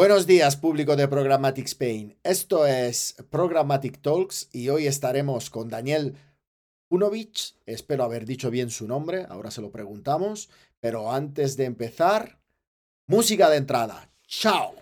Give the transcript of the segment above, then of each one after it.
Buenos días, público de Programmatic Spain. Esto es Programmatic Talks y hoy estaremos con Daniel Unovich. Espero haber dicho bien su nombre, ahora se lo preguntamos. Pero antes de empezar, música de entrada. ¡Chao!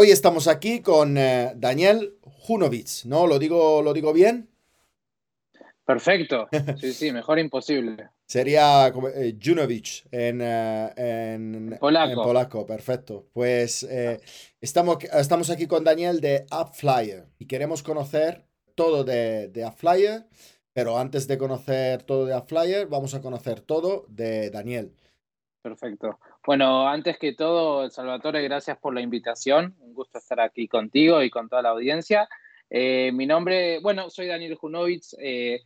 Hoy estamos aquí con eh, Daniel Junovic, ¿no? ¿Lo digo, ¿Lo digo bien? Perfecto. Sí, sí, mejor imposible. Sería eh, Junovic en, eh, en, polaco. Perfecto. Pues estamos, estamos aquí con Daniel de AppFlyer y queremos conocer todo de, de AppFlyer, pero antes de conocer todo de AppFlyer, vamos a conocer todo de Daniel. Perfecto. Bueno, antes que todo, Salvatore, gracias por la invitación. Un gusto estar aquí contigo y con toda la audiencia. Eh, mi nombre, bueno, soy Daniel Junovitz, eh,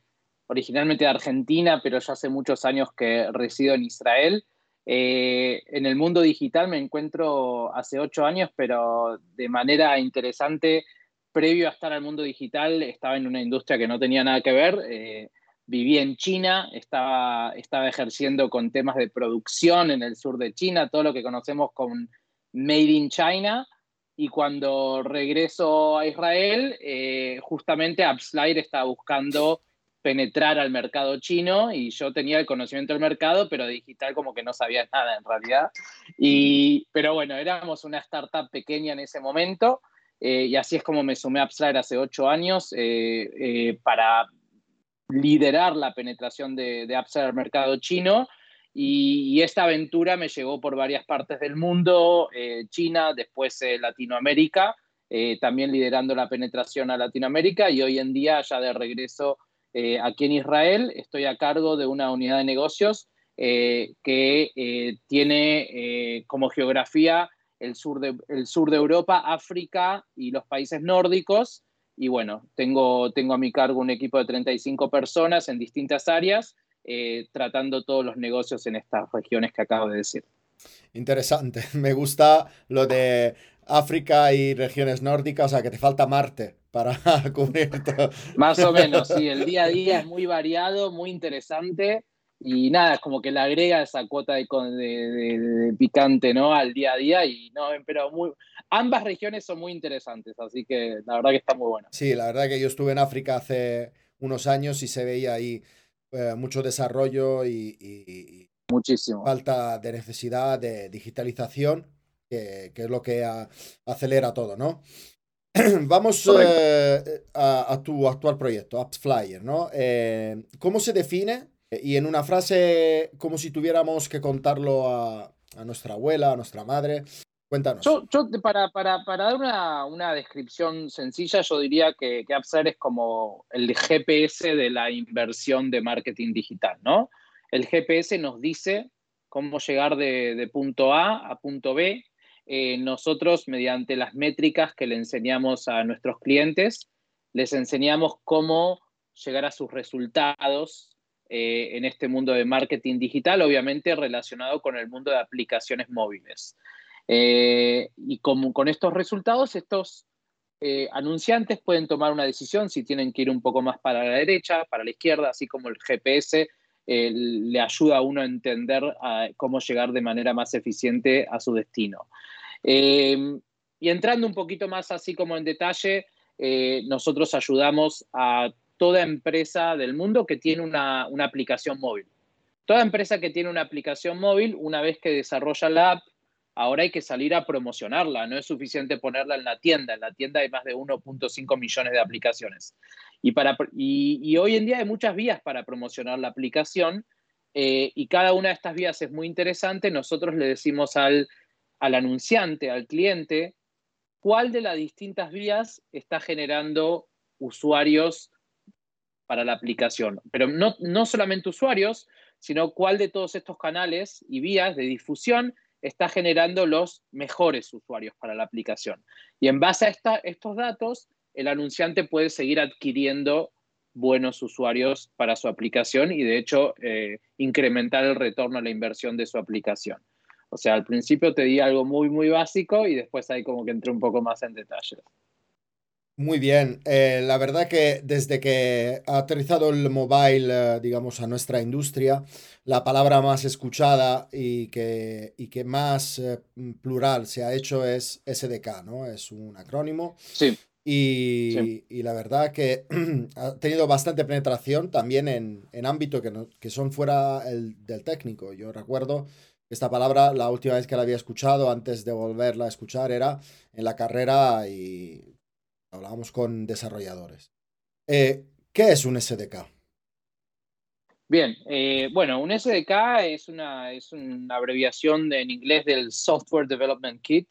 originalmente de Argentina, pero ya hace muchos años que resido en Israel. Eh, en el mundo digital me encuentro hace ocho años, pero de manera interesante, previo a estar al mundo digital, estaba en una industria que no tenía nada que ver vivía en China, estaba, estaba ejerciendo con temas de producción en el sur de China, todo lo que conocemos con Made in China. Y cuando regreso a Israel, eh, justamente AppSlide estaba buscando penetrar al mercado chino y yo tenía el conocimiento del mercado, pero digital como que no sabía nada en realidad. Y, pero bueno, éramos una startup pequeña en ese momento eh, y así es como me sumé a AppSlide hace ocho años eh, para liderar la penetración de, de apps al mercado chino. Y, esta aventura me llegó por varias partes del mundo, eh, China, después eh, Latinoamérica, eh, también liderando la penetración a Latinoamérica y hoy en día ya de regreso aquí en Israel, estoy a cargo de una unidad de negocios que tiene como geografía el sur, de, el sur de Europa, África y los países nórdicos y bueno, tengo, tengo a mi cargo un equipo de 35 personas en distintas áreas, eh, tratando todos los negocios en estas regiones que acabo de decir. Interesante, me gusta lo de África y regiones nórdicas, o sea, que te falta Marte para cubrir todo. Más o menos, sí, el día a día es muy variado, muy interesante y nada, es como que le agrega esa cuota de, de, picante ¿no? al día a día y no, pero muy, ambas regiones son muy interesantes, así que la verdad que está muy bueno. Sí, la verdad que yo estuve en África hace unos años y se veía ahí eh, mucho desarrollo y, Muchísimo. falta de necesidad de digitalización, que, es lo que acelera todo, ¿no? Vamos eh, a, tu actual proyecto, AppsFlyer, ¿no? Eh, ¿Cómo se define? Y en una frase, como si tuviéramos que contarlo a, a nuestra abuela, a nuestra madre, Cuéntanos. Yo, para, para, para, dar una, una, descripción sencilla, yo diría que, que es como el GPS de la inversión de marketing digital, ¿no? El GPS nos dice cómo llegar de, de punto A a punto B. Eh, nosotros, mediante las métricas que le enseñamos a nuestros clientes, les enseñamos cómo llegar a sus resultados eh, en este mundo de marketing digital, obviamente relacionado con el mundo de aplicaciones móviles. Eh, y con estos resultados, estos eh, anunciantes pueden tomar una decisión si tienen que ir un poco más para la derecha, para la izquierda, así como el GPS le ayuda a uno a entender cómo llegar de manera más eficiente a su destino. y entrando un poquito más así como en detalle, nosotros ayudamos a toda empresa del mundo que tiene una, una aplicación móvil. Toda empresa que tiene una aplicación móvil, una vez que desarrolla la app, ahora hay que salir a promocionarla, no es suficiente ponerla en la tienda, en la tienda hay más de 1.5 millones de aplicaciones. Y, para, y, hoy en día hay muchas vías para promocionar la aplicación eh, y cada una de estas vías es muy interesante. Nosotros le decimos al, al anunciante, al cliente, cuál de las distintas vías está generando usuarios para la aplicación. Pero no, no solamente usuarios, sino cuál de todos estos canales y vías de difusión está generando los mejores usuarios para la aplicación. Y en base a estos datos, el anunciante puede seguir adquiriendo buenos usuarios para su aplicación y de hecho eh, incrementar el retorno a la inversión de su aplicación. O sea, al principio te di algo muy, muy básico y después ahí como que entré un poco más en detalles. Muy bien, eh, la verdad que desde que ha aterrizado el mobile, eh, digamos, a nuestra industria, la palabra más escuchada y que, y que más plural se ha hecho es SDK, ¿no? Es un acrónimo. Sí. Y, la verdad que ha tenido bastante penetración también en, en ámbitos que, que son fuera del técnico. Yo recuerdo esta palabra, la última vez que la había escuchado, antes de volverla a escuchar, era en la carrera y hablábamos con desarrolladores. Eh, ¿Qué es un SDK? Bien, eh, bueno, un SDK es una, es una abreviación en inglés del Software Development Kit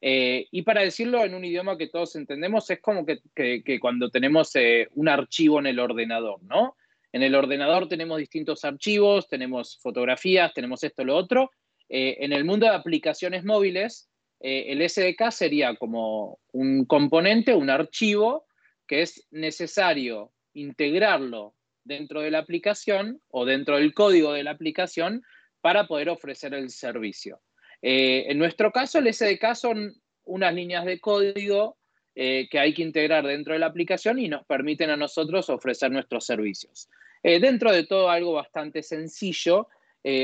eh, y para decirlo en un idioma que todos entendemos, es como que, cuando tenemos un archivo en el ordenador, ¿no? En el ordenador tenemos distintos archivos, tenemos fotografías, tenemos esto, lo otro. En el mundo de aplicaciones móviles, el SDK sería como un componente, un archivo que es necesario integrarlo dentro de la aplicación o dentro del código de la aplicación para poder ofrecer el servicio. Eh, en nuestro caso, el SDK son unas líneas de código eh, que hay que integrar dentro de la aplicación y nos permiten a nosotros ofrecer nuestros servicios. Eh, dentro de todo algo bastante sencillo,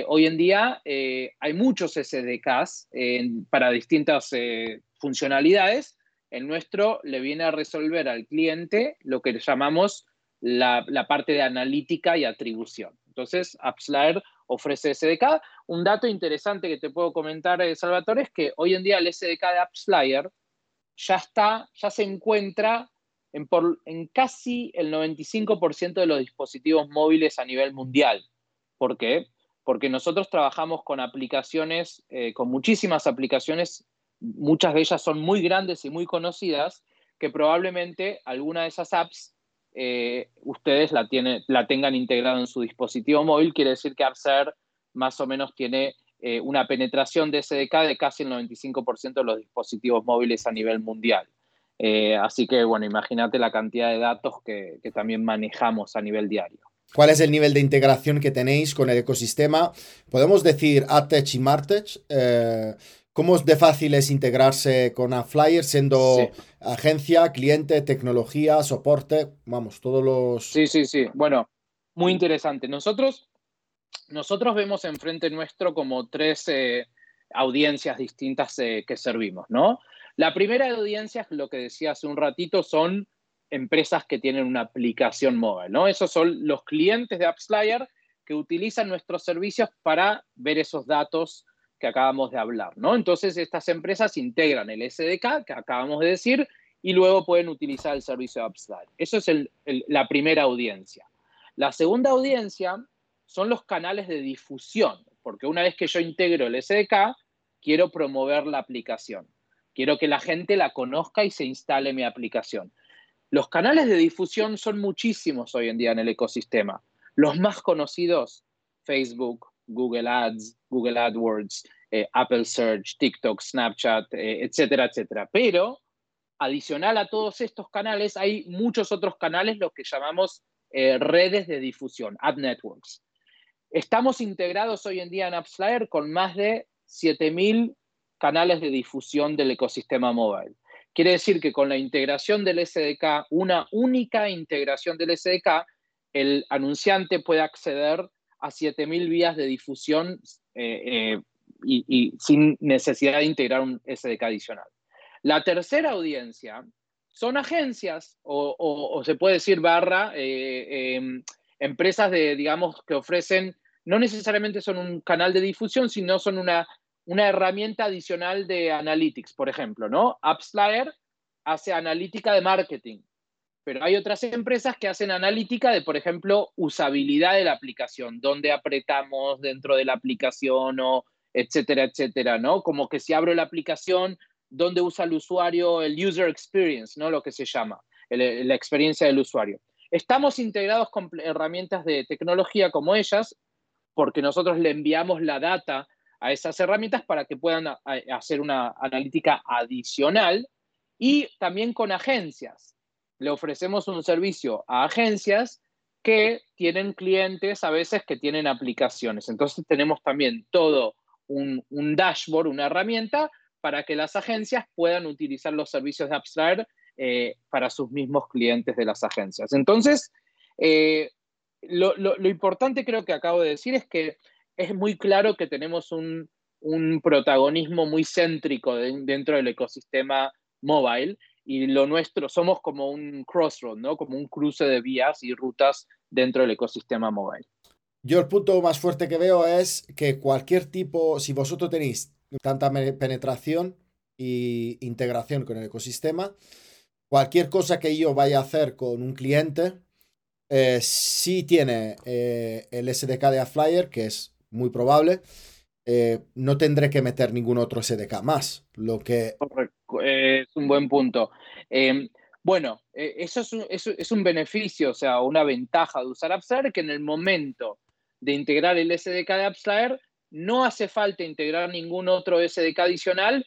hoy en día hay muchos SDKs para distintas funcionalidades. El nuestro le viene a resolver al cliente lo que llamamos la, parte de analítica y atribución. Entonces, AppsLayer ofrece SDK. Un dato interesante que te puedo comentar, eh, Salvatore, es que hoy en día el SDK de AppsFlyer ya está, ya se encuentra en, en casi el 95% de los dispositivos móviles a nivel mundial. ¿Por qué? Porque nosotros trabajamos con aplicaciones, eh, con muchísimas aplicaciones, muchas de ellas son muy grandes y muy conocidas, que probablemente alguna de esas apps eh, ustedes la, la tengan integrada en su dispositivo móvil, quiere decir que AppSer más o menos tiene eh, una penetración de SDK de casi el 95% de los dispositivos móviles a nivel mundial. Así que, bueno, imagínate la cantidad de datos que, también manejamos a nivel diario. ¿Cuál es el nivel de integración que tenéis con el ecosistema? Podemos decir ATech y Martech. ¿Cómo de fácil es integrarse con AppFlyer siendo agencia, cliente, tecnología, soporte? Vamos, todos los... Sí, sí, sí. Bueno, muy interesante. Nosotros, nosotros vemos enfrente nuestro como tres eh, audiencias distintas eh, que servimos, ¿no? La primera audiencia, lo que decía hace un ratito, son empresas que tienen una aplicación móvil, ¿no? Esos son los clientes de AppsFlyer que utilizan nuestros servicios para ver esos datos que acabamos de hablar, ¿no? Entonces, estas empresas integran el SDK que acabamos de decir y luego pueden utilizar el servicio de Upslide. Eso es la primera audiencia. La segunda audiencia son los canales de difusión, porque una vez que yo integro el SDK, quiero promover la aplicación. Quiero que la gente la conozca y se instale mi aplicación. Los canales de difusión son muchísimos hoy en día en el ecosistema. Los más conocidos, Facebook, Google Ads, Google AdWords, eh, Apple Search, TikTok, Snapchat, eh, etcétera, etcétera. Pero adicional a todos estos canales, hay muchos otros canales, los que llamamos eh, redes de difusión, ad networks. Estamos integrados hoy en día en AppsFlyer con más de 7.000 canales de difusión del ecosistema móvil. Quiere decir que con la integración del SDK, una única integración del SDK, el anunciante puede acceder a 7.000 vías de difusión eh, eh, y, sin necesidad de integrar un SDK adicional. La tercera audiencia son agencias o, se puede decir barra, eh, em, empresas de, digamos, que ofrecen, no necesariamente son un canal de difusión, sino son una, una herramienta adicional de analytics, por ejemplo, ¿no? AppsFlyer hace analítica de marketing, pero hay otras empresas que hacen analítica de, por ejemplo, usabilidad de la aplicación, dónde apretamos dentro de la aplicación o etcétera, etcétera, ¿no? Como que si abro la aplicación, dónde usa el usuario el user experience, ¿no? Lo que se llama, la experiencia del usuario. Estamos integrados con herramientas de tecnología como ellas, porque nosotros le enviamos la data a esas herramientas para que puedan hacer una analítica adicional y también con agencias le ofrecemos un servicio a agencias que tienen clientes a veces que tienen aplicaciones. Entonces tenemos también todo un, dashboard, una herramienta para que las agencias puedan utilizar los servicios de Abstract eh, para sus mismos clientes de las agencias. Entonces, eh, lo, importante creo que acabo de decir es que es muy claro que tenemos un, protagonismo muy céntrico dentro del ecosistema mobile y lo nuestro, somos como un crossroad, ¿no? Como un cruce de vías y rutas dentro del ecosistema mobile. Yo el punto más fuerte que veo es que cualquier tipo, si vosotros tenéis tanta penetración e integración con el ecosistema, cualquier cosa que yo vaya a hacer con un cliente, eh, si tiene eh, el SDK de AppFlyer, que es muy probable, eh, no tendré que meter ningún otro SDK más. Lo que... es un buen punto. Em, bueno, eso es, un, beneficio, o sea, una ventaja de usar AppFlyer, que en el momento de integrar el SDK de AppFlyer, no hace falta integrar ningún otro SDK adicional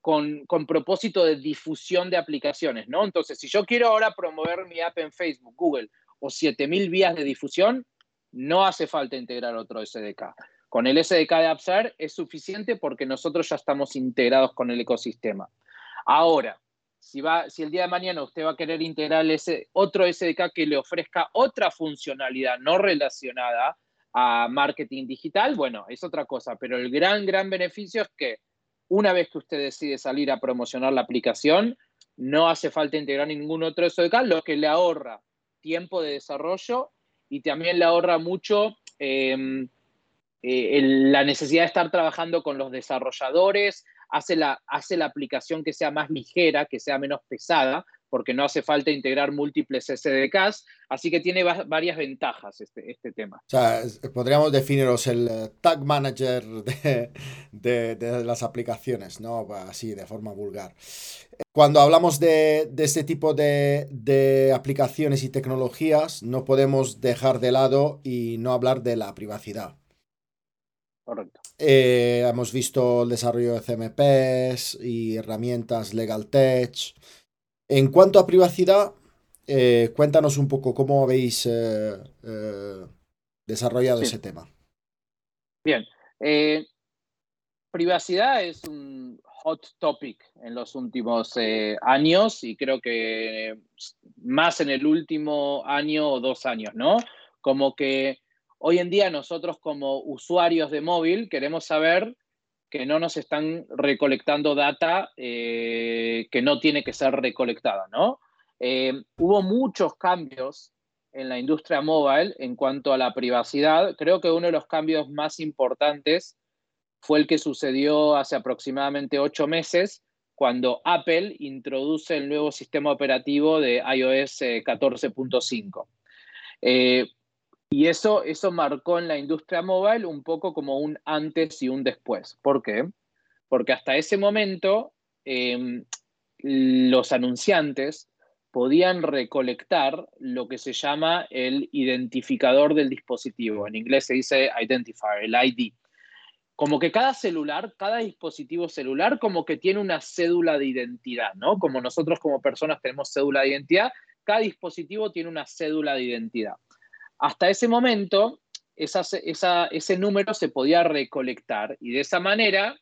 con, propósito de difusión de aplicaciones, ¿no? Entonces, si yo quiero ahora promover mi app en Facebook, Google o 7000 vías de difusión, no hace falta integrar otro SDK. Con el SDK de AppShare es suficiente porque nosotros ya estamos integrados con el ecosistema. Ahora, si, va, si el día de mañana usted va a querer integrar ese otro SDK que le ofrezca otra funcionalidad no relacionada a marketing digital, bueno, es otra cosa, pero el gran, gran beneficio es que una vez que usted decide salir a promocionar la aplicación, no hace falta integrar ningún otro SDK, lo que le ahorra tiempo de desarrollo y también le ahorra mucho em, eh, la necesidad de estar trabajando con los desarrolladores, hace la, hace la aplicación que sea más ligera, que sea menos pesada, porque no hace falta integrar múltiples SDKs, así que tiene varias ventajas este, este tema. O sea, podríamos definiros el eh, tag manager de, las aplicaciones, ¿no? Así, de forma vulgar. Cuando hablamos de, este tipo de, aplicaciones y tecnologías, no podemos dejar de lado y no hablar de la privacidad. Correcto. Eh, hemos visto el desarrollo de CMPs y herramientas Legal Tech. En cuanto a privacidad, eh, cuéntanos un poco cómo habéis eh, eh, desarrollado ese tema. Bien. privacidad es un hot topic en los últimos años y creo que más en el último año o dos años, ¿no? Como que hoy en día nosotros como usuarios de móvil queremos saber que no nos están recolectando data eh, que no tiene que ser recolectada, ¿no? Eh, hubo muchos cambios en la industria móvil en cuanto a la privacidad. Creo que uno de los cambios más importantes fue el que sucedió hace aproximadamente ocho meses, cuando Apple introduce el nuevo sistema operativo de iOS 14.5. Eh, y eso, eso marcó en la industria móvil un poco como un antes y un después. ¿Por qué? Porque hasta ese momento em, los anunciantes podían recolectar lo que se llama el identificador del dispositivo. En inglés se dice identifier, el ID. Como que cada celular, cada dispositivo celular, como que tiene una cédula de identidad, ¿no? Como nosotros como personas tenemos cédula de identidad, cada dispositivo tiene una cédula de identidad. Hasta ese momento, ese número se podía recolectar y de esa manera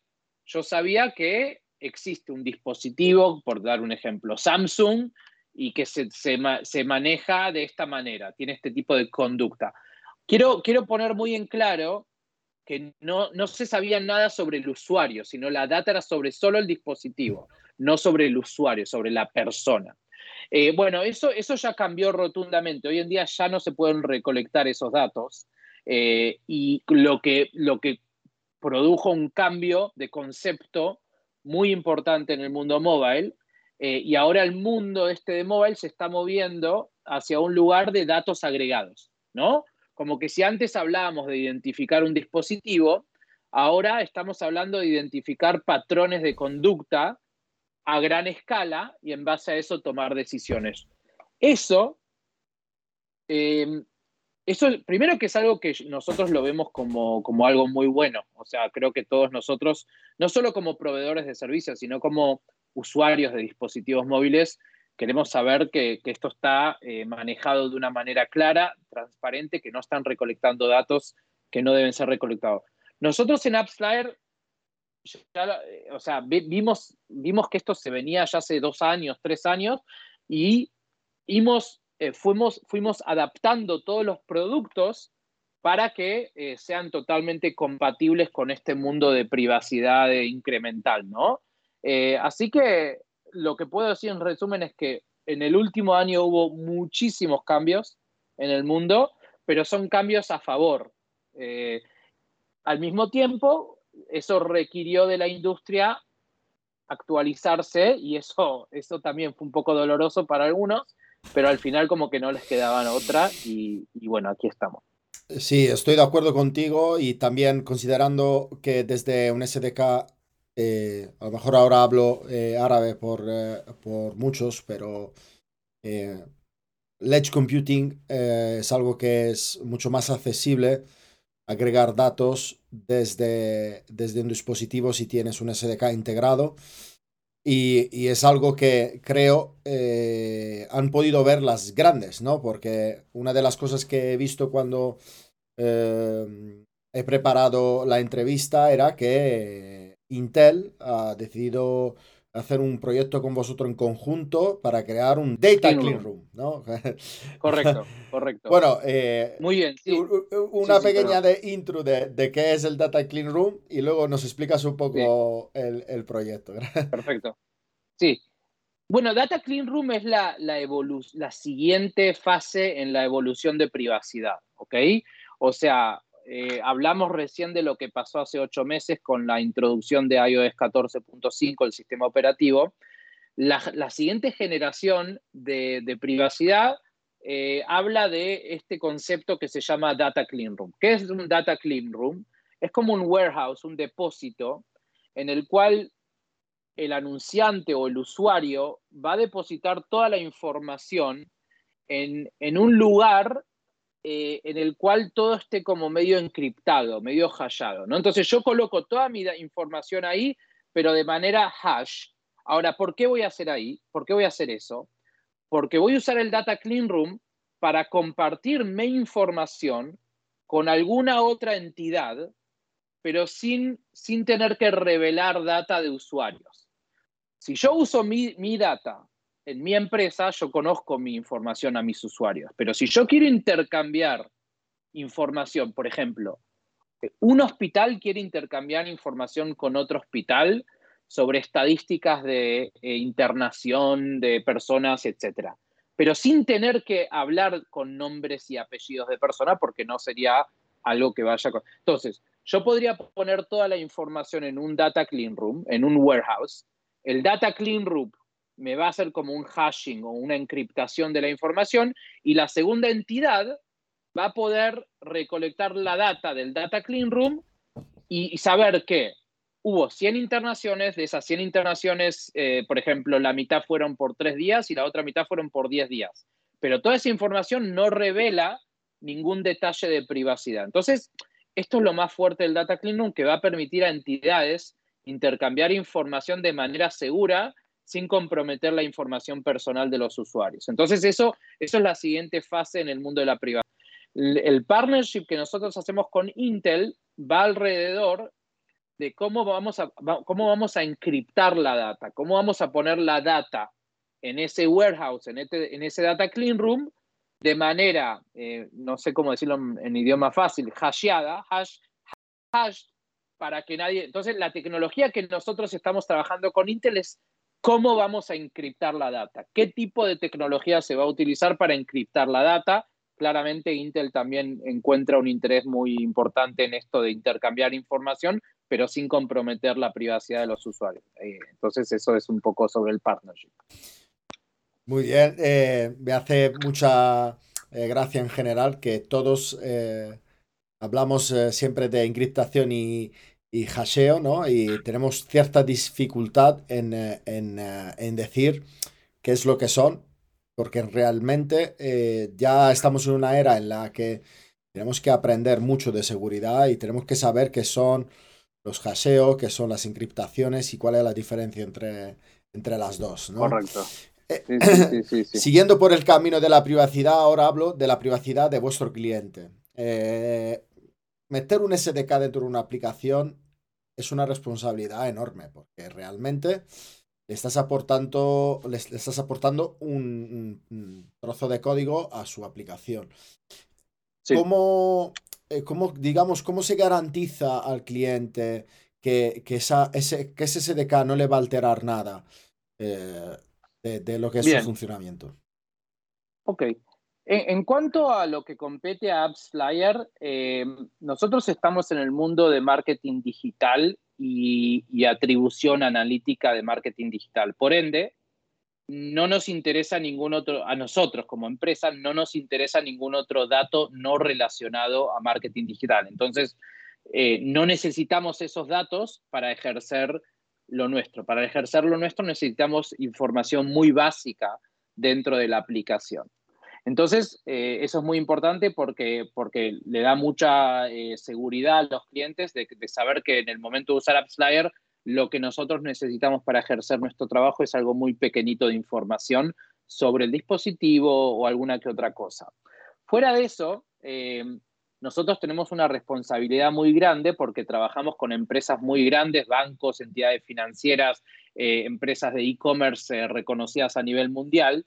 yo sabía que existe un dispositivo, por dar un ejemplo, Samsung, y que se, maneja de esta manera, tiene este tipo de conducta. Quiero, quiero poner muy en claro que no, no, se sabía nada sobre el usuario, sino la data era sobre solo el dispositivo, no sobre el usuario, sobre la persona. Eh, bueno, eso, eso ya cambió rotundamente. Hoy en día ya no se pueden recolectar esos datos eh, y lo que, lo que produjo un cambio de concepto muy importante en el mundo móvil eh, y ahora el mundo este de móvil se está moviendo hacia un lugar de datos agregados, ¿no? Como que si antes hablábamos de identificar un dispositivo, ahora estamos hablando de identificar patrones de conducta a gran escala y en base a eso tomar decisiones. Eso, em, eso primero que es algo que nosotros lo vemos como, como, algo muy bueno. O sea, creo que todos nosotros, no solo como proveedores de servicios, sino como usuarios de dispositivos móviles, queremos saber que, esto está eh, manejado de una manera clara, transparente, que no están recolectando datos que no deben ser recolectados. Nosotros en AppsFlyer, eh, o sea, vimos, vimos que esto se venía ya hace dos años, tres años, y eh, fuimos, fuimos adaptando todos los productos para que sean totalmente compatibles con este mundo de privacidad incremental, ¿no? así que lo que puedo decir en resumen es que en el último año hubo muchísimos cambios en el mundo, pero son cambios a favor. Eh, al mismo tiempo, eso requirió de la industria actualizarse y eso, eso también fue un poco doloroso para algunos, pero al final como que no les quedaban otra y, bueno, aquí estamos. Sí, estoy de acuerdo contigo y también considerando que desde un SDK eh, a lo mejor ahora hablo eh, árabe por, eh, por, muchos, pero Edge Computing es algo que es mucho más accesible agregar datos desde, un dispositivo si tienes un SDK integrado. Y, y es algo que creo han podido ver las grandes, ¿no? Porque una de las cosas que he visto cuando he preparado la entrevista era que Intel ha decidido hacer un proyecto con vosotros en conjunto para crear un Data Clean, Room. ¿no? Correcto, correcto. Bueno, eh, muy bien. Una pequeña de intro de, qué es el Data Clean Room y luego nos explicas un poco el, proyecto. Perfecto. Sí. Bueno, Data Clean Room es la, la, la siguiente fase en la evolución de privacidad, ¿ok? O sea, eh, hablamos recién de lo que pasó hace ocho meses con la introducción de iOS 14.5, el sistema operativo. La, siguiente generación de, privacidad eh, habla de este concepto que se llama Data Clean Room. ¿Qué es un Data Clean Room? Es como un warehouse, un depósito, en el cual el anunciante o el usuario va a depositar toda la información en, en un lugar eh, en el cual todo esté como medio encriptado, medio hashado, ¿no? Entonces yo coloco toda mi información ahí, pero de manera hash. Ahora, ¿por qué voy a hacer ahí? ¿Por qué voy a hacer eso? Porque voy a usar el Data Clean Room para compartir mi información con alguna otra entidad, pero sin, sin tener que revelar data de usuarios. Si yo uso mi, mi data en mi empresa yo conozco mi información a mis usuarios, pero si yo quiero intercambiar información, por ejemplo, un hospital quiere intercambiar información con otro hospital sobre estadísticas de eh, internación de personas, etc. Pero sin tener que hablar con nombres y apellidos de personas, porque no sería algo que vaya. Entonces, yo podría poner toda la información en un data clean room, en un warehouse. El data clean room me va a hacer como un hashing o una encriptación de la información y la segunda entidad va a poder recolectar la data del Data Clean Room y, saber que hubo 100 internaciones, de esas 100 internaciones, eh, por ejemplo, la mitad fueron por tres días y la otra mitad fueron por 10 días. Pero toda esa información no revela ningún detalle de privacidad. Entonces, esto es lo más fuerte del Data Clean Room, que va a permitir a entidades intercambiar información de manera segura sin comprometer la información personal de los usuarios. Entonces, eso, eso es la siguiente fase en el mundo de la privacidad. El partnership que nosotros hacemos con Intel va alrededor de cómo vamos a, cómo vamos a encriptar la data, cómo vamos a poner la data en ese warehouse, en, este, en ese data clean room, de manera, eh, no sé cómo decirlo en, idioma fácil, hasheada, hash, hash, para que nadie... Entonces, la tecnología que nosotros estamos trabajando con Intel es ¿Cómo vamos a encriptar la data? ¿Qué tipo de tecnología se va a utilizar para encriptar la data? Claramente Intel también encuentra un interés muy importante en esto de intercambiar información, pero sin comprometer la privacidad de los usuarios. Eh, entonces eso es un poco sobre el partnership. Muy bien, eh, me hace mucha eh, gracia en general que todos hablamos siempre de encriptación y, y hasheo, ¿no? Y tenemos cierta dificultad en, eh, eh, en, decir qué es lo que son, porque realmente eh, ya estamos en una era en la que tenemos que aprender mucho de seguridad y tenemos que saber qué son los hasheos, qué son las encriptaciones y cuál es la diferencia entre, entre las dos, ¿no? Correcto. siguiendo por el camino de la privacidad, ahora hablo de la privacidad de vuestro cliente. Eh, meter un SDK dentro de una aplicación es una responsabilidad enorme, porque realmente le estás aportando, le, estás aportando un, trozo de código a su aplicación. ¿Cómo, eh, ¿Cómo, digamos, cómo se garantiza al cliente que, esa, ese, que ese SDK no le va a alterar nada eh, de, lo que es su funcionamiento? Ok. En, cuanto a lo que compete a AppsFlyer, eh, nosotros estamos en el mundo de marketing digital y, atribución analítica de marketing digital. Por ende, no nos interesa ningún otro, a nosotros como empresa, no nos interesa ningún otro dato no relacionado a marketing digital. Entonces, eh, no necesitamos esos datos para ejercer lo nuestro. Para ejercer lo nuestro necesitamos información muy básica dentro de la aplicación. Entonces, eh, eso es muy importante porque, porque le da mucha eh, seguridad a los clientes de, saber que en el momento de usar AppsFlyer, lo que nosotros necesitamos para ejercer nuestro trabajo es algo muy pequeñito de información sobre el dispositivo o alguna que otra cosa. Fuera de eso, eh, nosotros tenemos una responsabilidad muy grande porque trabajamos con empresas muy grandes, bancos, entidades financieras, empresas de e-commerce reconocidas a nivel mundial,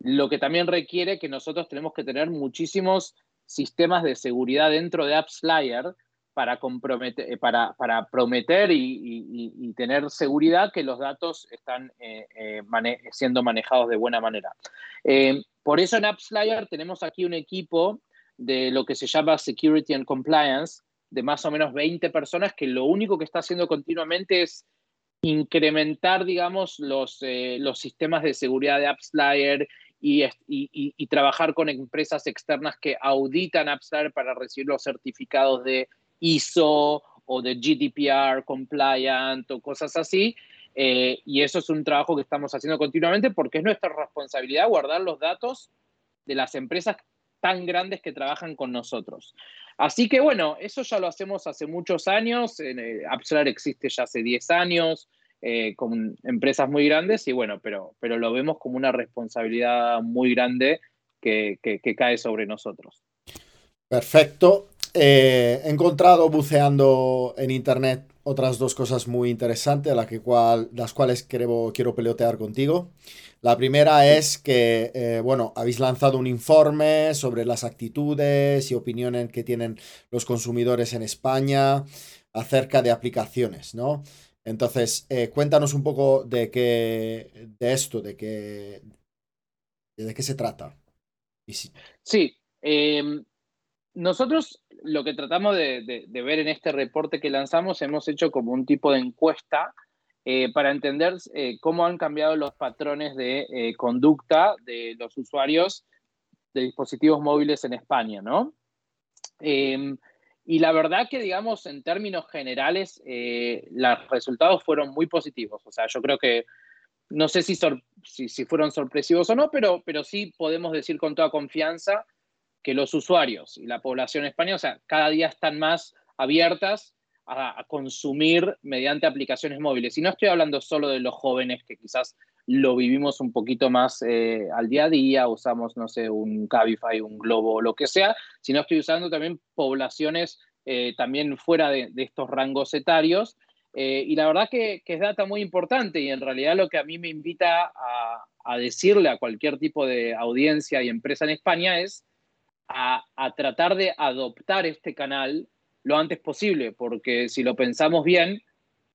lo que también requiere que nosotros tenemos que tener muchísimos sistemas de seguridad dentro de AppsFlyer para, comprometer, eh, para, para prometer y, tener seguridad que los datos están eh, eh, siendo manejados de buena manera. por eso en AppsFlyer tenemos aquí un equipo de lo que se llama Security and Compliance, de más o menos 20 personas que lo único que está haciendo continuamente es incrementar, digamos, los, los sistemas de seguridad de AppsFlyer y, trabajar con empresas externas que auditan AppsFlyer para recibir los certificados de ISO o de GDPR compliant o cosas así. Eh, y eso es un trabajo que estamos haciendo continuamente porque es nuestra responsabilidad guardar los datos de las empresas tan grandes que trabajan con nosotros. Así que bueno, eso ya lo hacemos hace muchos años. Eh, existe ya hace 10 años. Eh, con empresas muy grandes y bueno, pero, pero lo vemos como una responsabilidad muy grande que, cae sobre nosotros. Perfecto. Eh, he encontrado buceando en internet otras dos cosas muy interesantes, cual, las cuales quiero, quiero pelotear contigo. La primera es que, eh, bueno, habéis lanzado un informe sobre las actitudes y opiniones que tienen los consumidores en España acerca de aplicaciones, ¿no? Entonces, eh, cuéntanos un poco de qué, de esto, de qué, de qué se trata. Sí, em, nosotros lo que tratamos de, ver en este reporte que lanzamos, hemos hecho como un tipo de encuesta eh, para entender eh, cómo han cambiado los patrones de conducta de los usuarios de dispositivos móviles en España, ¿no? Y la verdad que, digamos, en términos generales, eh, los resultados fueron muy positivos. O sea, yo creo que, no sé si, si, fueron sorpresivos o no, pero, pero sí podemos decir con toda confianza que los usuarios y la población española, o sea, cada día están más abiertas a, consumir mediante aplicaciones móviles. Y no estoy hablando solo de los jóvenes que quizás lo vivimos un poquito más eh, al día a día, usamos, no sé, un Cabify, un Globo, lo que sea, sino estoy usando también poblaciones eh, también fuera de, estos rangos etarios. Eh, y la verdad que, es data muy importante y en realidad lo que a mí me invita a, decirle a cualquier tipo de audiencia y empresa en España es a tratar de adoptar este canal lo antes posible, porque si lo pensamos bien,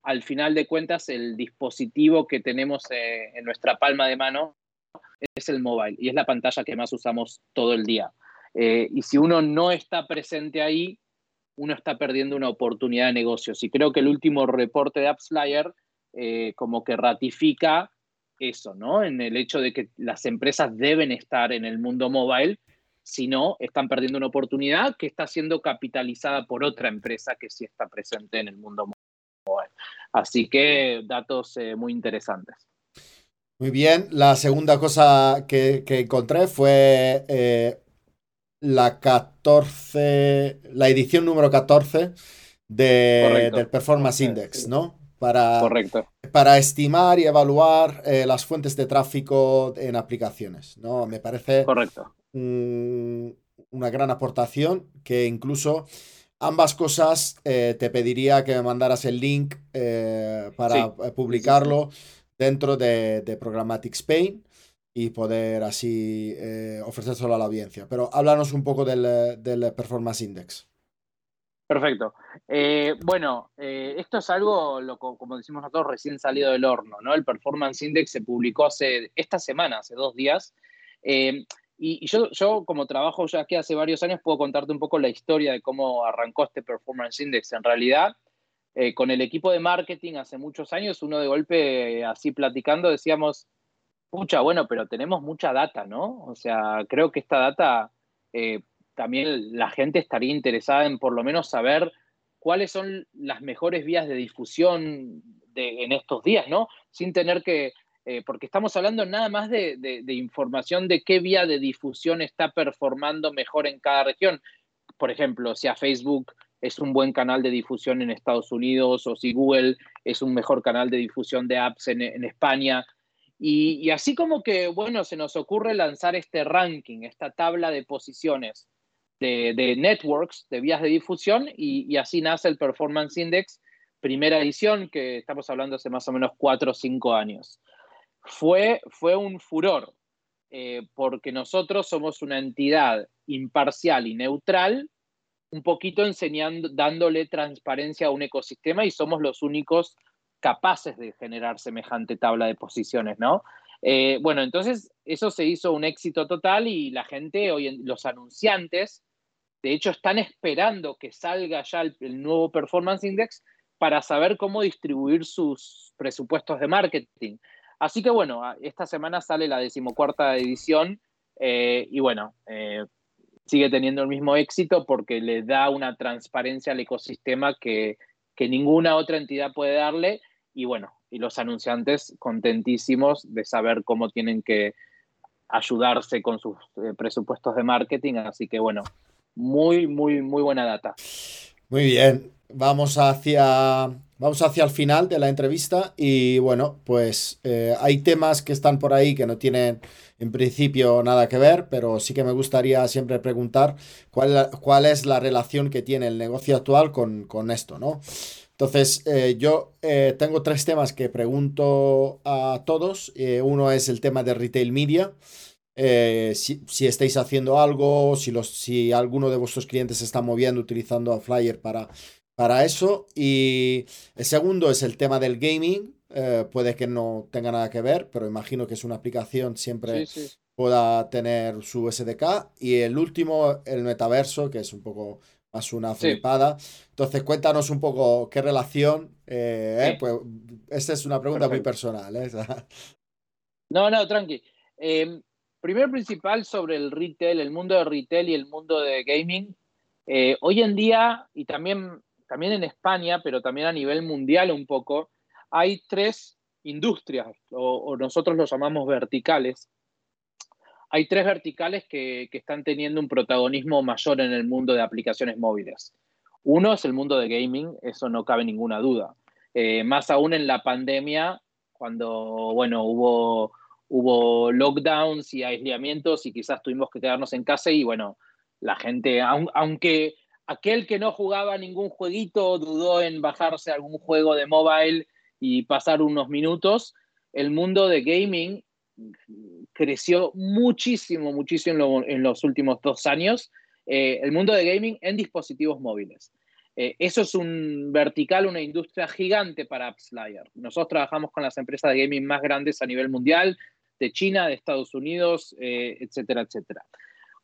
al final de cuentas el dispositivo que tenemos eh, en nuestra palma de mano es el mobile y es la pantalla que más usamos todo el día. Eh, y si uno no está presente ahí, uno está perdiendo una oportunidad de negocios. Y creo que el último reporte de AppsFlyer eh, como que ratifica eso, ¿no? En el hecho de que las empresas deben estar en el mundo mobile, si no, están perdiendo una oportunidad que está siendo capitalizada por otra empresa que sí está presente en el mundo. Así que datos eh, muy interesantes. Muy bien, la segunda cosa que, encontré fue eh, la 14, la edición número 14 del Performance Index, ¿no? Para, Correcto. para estimar y evaluar las fuentes de tráfico en aplicaciones, ¿no? Me parece Correcto. una gran aportación que incluso ambas cosas te pediría que me mandaras el link para publicarlo dentro de, de Programmatic Spain y poder así eh, ofrecérselo a la audiencia. Pero háblanos un poco del, del Performance Index. Perfecto. Eh, bueno, eh, esto es algo, lo, como decimos nosotros, recién salido del horno, ¿no? El Performance Index se publicó hace, esta semana, hace dos días. Y, yo, yo, como trabajo ya aquí hace varios años, puedo contarte un poco la historia de cómo arrancó este Performance Index. En realidad, con el equipo de marketing hace muchos años, uno de golpe, así platicando, decíamos, Mucha, bueno, pero tenemos mucha data, ¿no? O sea, creo que esta data eh, también la gente estaría interesada en por lo menos saber cuáles son las mejores vías de difusión en estos días, ¿no? Sin tener que, eh, porque estamos hablando nada más de, información de qué vía de difusión está performando mejor en cada región. Por ejemplo, si a Facebook es un buen canal de difusión en Estados Unidos o si Google es un mejor canal de difusión de apps en, España. Y, así como que, bueno, se nos ocurre lanzar este ranking, esta tabla de posiciones de, networks, de vías de difusión, y, así nace el Performance Index, primera edición, que estamos hablando hace más o menos cuatro o cinco años. Fue, fue un furor, eh, porque nosotros somos una entidad imparcial y neutral, un poquito enseñando, dándole transparencia a un ecosistema y somos los únicos capaces de generar semejante tabla de posiciones, ¿no? Eh, bueno, entonces eso se hizo un éxito total y la gente, hoy los anunciantes, de hecho, están esperando que salga ya el, nuevo Performance Index para saber cómo distribuir sus presupuestos de marketing. Así que bueno, esta semana sale la decimocuarta edición eh, y bueno, eh, sigue teniendo el mismo éxito porque le da una transparencia al ecosistema que, ninguna otra entidad puede darle y bueno, y los anunciantes contentísimos de saber cómo tienen que ayudarse con sus eh, presupuestos de marketing. Así que bueno, muy, muy, muy buena data. Muy bien, vamos hacia, vamos hacia el final de la entrevista y bueno, pues eh, hay temas que están por ahí que no tienen en principio nada que ver, pero sí que me gustaría siempre preguntar cuál, cuál es la relación que tiene el negocio actual con, con esto, ¿no? Entonces, eh, yo eh, tengo tres temas que pregunto a todos. Uno es el tema de retail media. Si, estáis haciendo algo, si, los, si alguno de vuestros clientes se está moviendo utilizando a Flyer para, para eso. Y el segundo es el tema del gaming. puede que no tenga nada que ver, pero imagino que es una aplicación siempre pueda tener su SDK. Y el último, el metaverso, que es un poco más una flipada. Entonces, cuéntanos un poco qué relación. Eh, eh, pues esta es una pregunta muy personal. ¿eh? no, no, tranqui. Em, primero principal sobre el retail, el mundo de retail y el mundo de gaming. hoy en día, y también, también en España, pero también a nivel mundial un poco, hay tres industrias, o nosotros los llamamos verticales, hay tres verticales que, están teniendo un protagonismo mayor en el mundo de aplicaciones móviles. Uno es el mundo de gaming, eso no cabe ninguna duda. Eh, más aún en la pandemia, cuando bueno, hubo, hubo lockdowns y aislamientos y quizás tuvimos que quedarnos en casa y bueno, la gente, aunque aquel que no jugaba ningún jueguito dudó en bajarse algún juego de mobile y pasar unos minutos, el mundo de gaming creció muchísimo, muchísimo en, los últimos dos años eh, el mundo de gaming en dispositivos móviles. Eh, eso es un vertical, una industria gigante para AppsFlyer. Nosotros trabajamos con las empresas de gaming más grandes a nivel mundial, de China, de Estados Unidos, eh, etcétera, etcétera.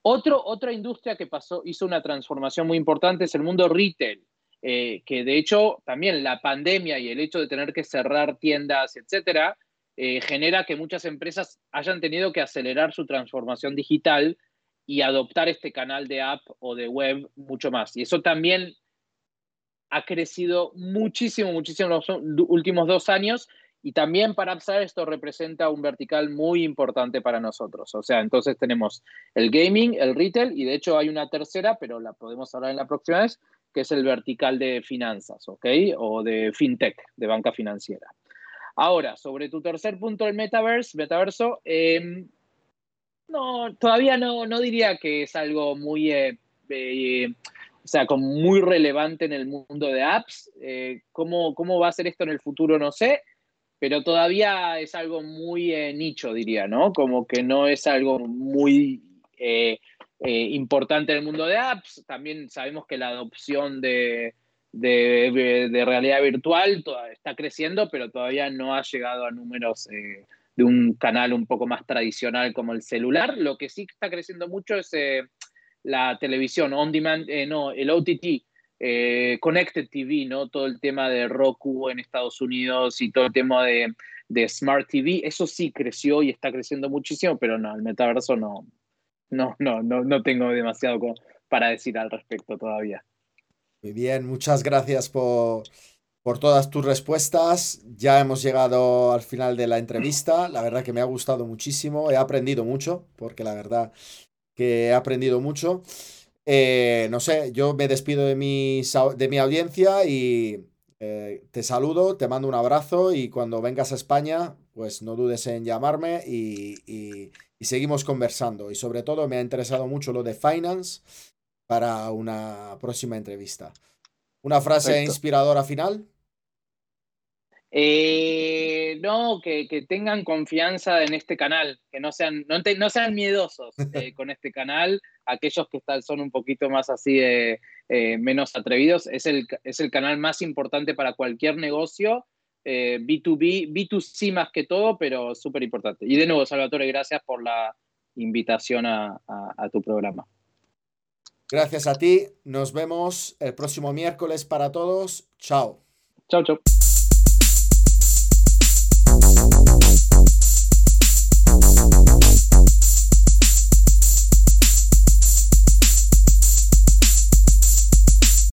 Otro, otra industria que pasó, hizo una transformación muy importante es el mundo retail, que de hecho también la pandemia y el hecho de tener que cerrar tiendas, etcétera, eh, genera que muchas empresas hayan tenido que acelerar su transformación digital y adoptar este canal de app o de web mucho más. Y eso también ha crecido muchísimo, muchísimo en los últimos dos años y también para Upside esto representa un vertical muy importante para nosotros. O sea, entonces tenemos el gaming, el retail y de hecho hay una tercera, pero la podemos hablar en la próxima vez, que es el vertical de finanzas, ¿ok? O de fintech, de banca financiera. Ahora, sobre tu tercer punto del metaverse, metaverso, em, no, todavía no, no diría que es algo muy, eh, eh, o sea, como muy relevante en el mundo de apps. Eh, ¿cómo, ¿Cómo va a ser esto en el futuro? No sé, pero todavía es algo muy nicho, diría, ¿no? Como que no es algo muy importante en el mundo de apps. También sabemos que la adopción de, de, realidad virtual está creciendo, pero todavía no ha llegado a números eh, de un canal un poco más tradicional como el celular. Lo que sí está creciendo mucho es eh, la televisión, on demand, eh, no, el OTT, Connected TV, ¿no? Todo el tema de Roku en Estados Unidos y todo el tema de, de Smart TV, eso sí creció y está creciendo muchísimo, pero no, el metaverso no, no, no, no, no tengo demasiado para decir al respecto todavía. Muy bien, muchas gracias por, todas tus respuestas. Ya hemos llegado al final de la entrevista. La verdad que me ha gustado muchísimo. He aprendido mucho, porque la verdad que he aprendido mucho. Eh, no sé, yo me despido de mi, de mi audiencia y eh, te saludo, te mando un abrazo y cuando vengas a España, pues no dudes en llamarme y, y seguimos conversando. Y sobre todo me ha interesado mucho lo de finance para una próxima entrevista. ¿Una frase inspiradora final? Eh, no, que, tengan confianza en este canal, que no sean, no, sean miedosos eh, con este canal. Aquellos que están, son un poquito más así de menos atrevidos, es el, es el canal más importante para cualquier negocio. B2B, eh, B2C más que todo, pero súper importante. Y de nuevo, Salvatore, gracias por la invitación a tu programa. Gracias a ti. Nos vemos el próximo miércoles para todos. Chao. Chao, chao.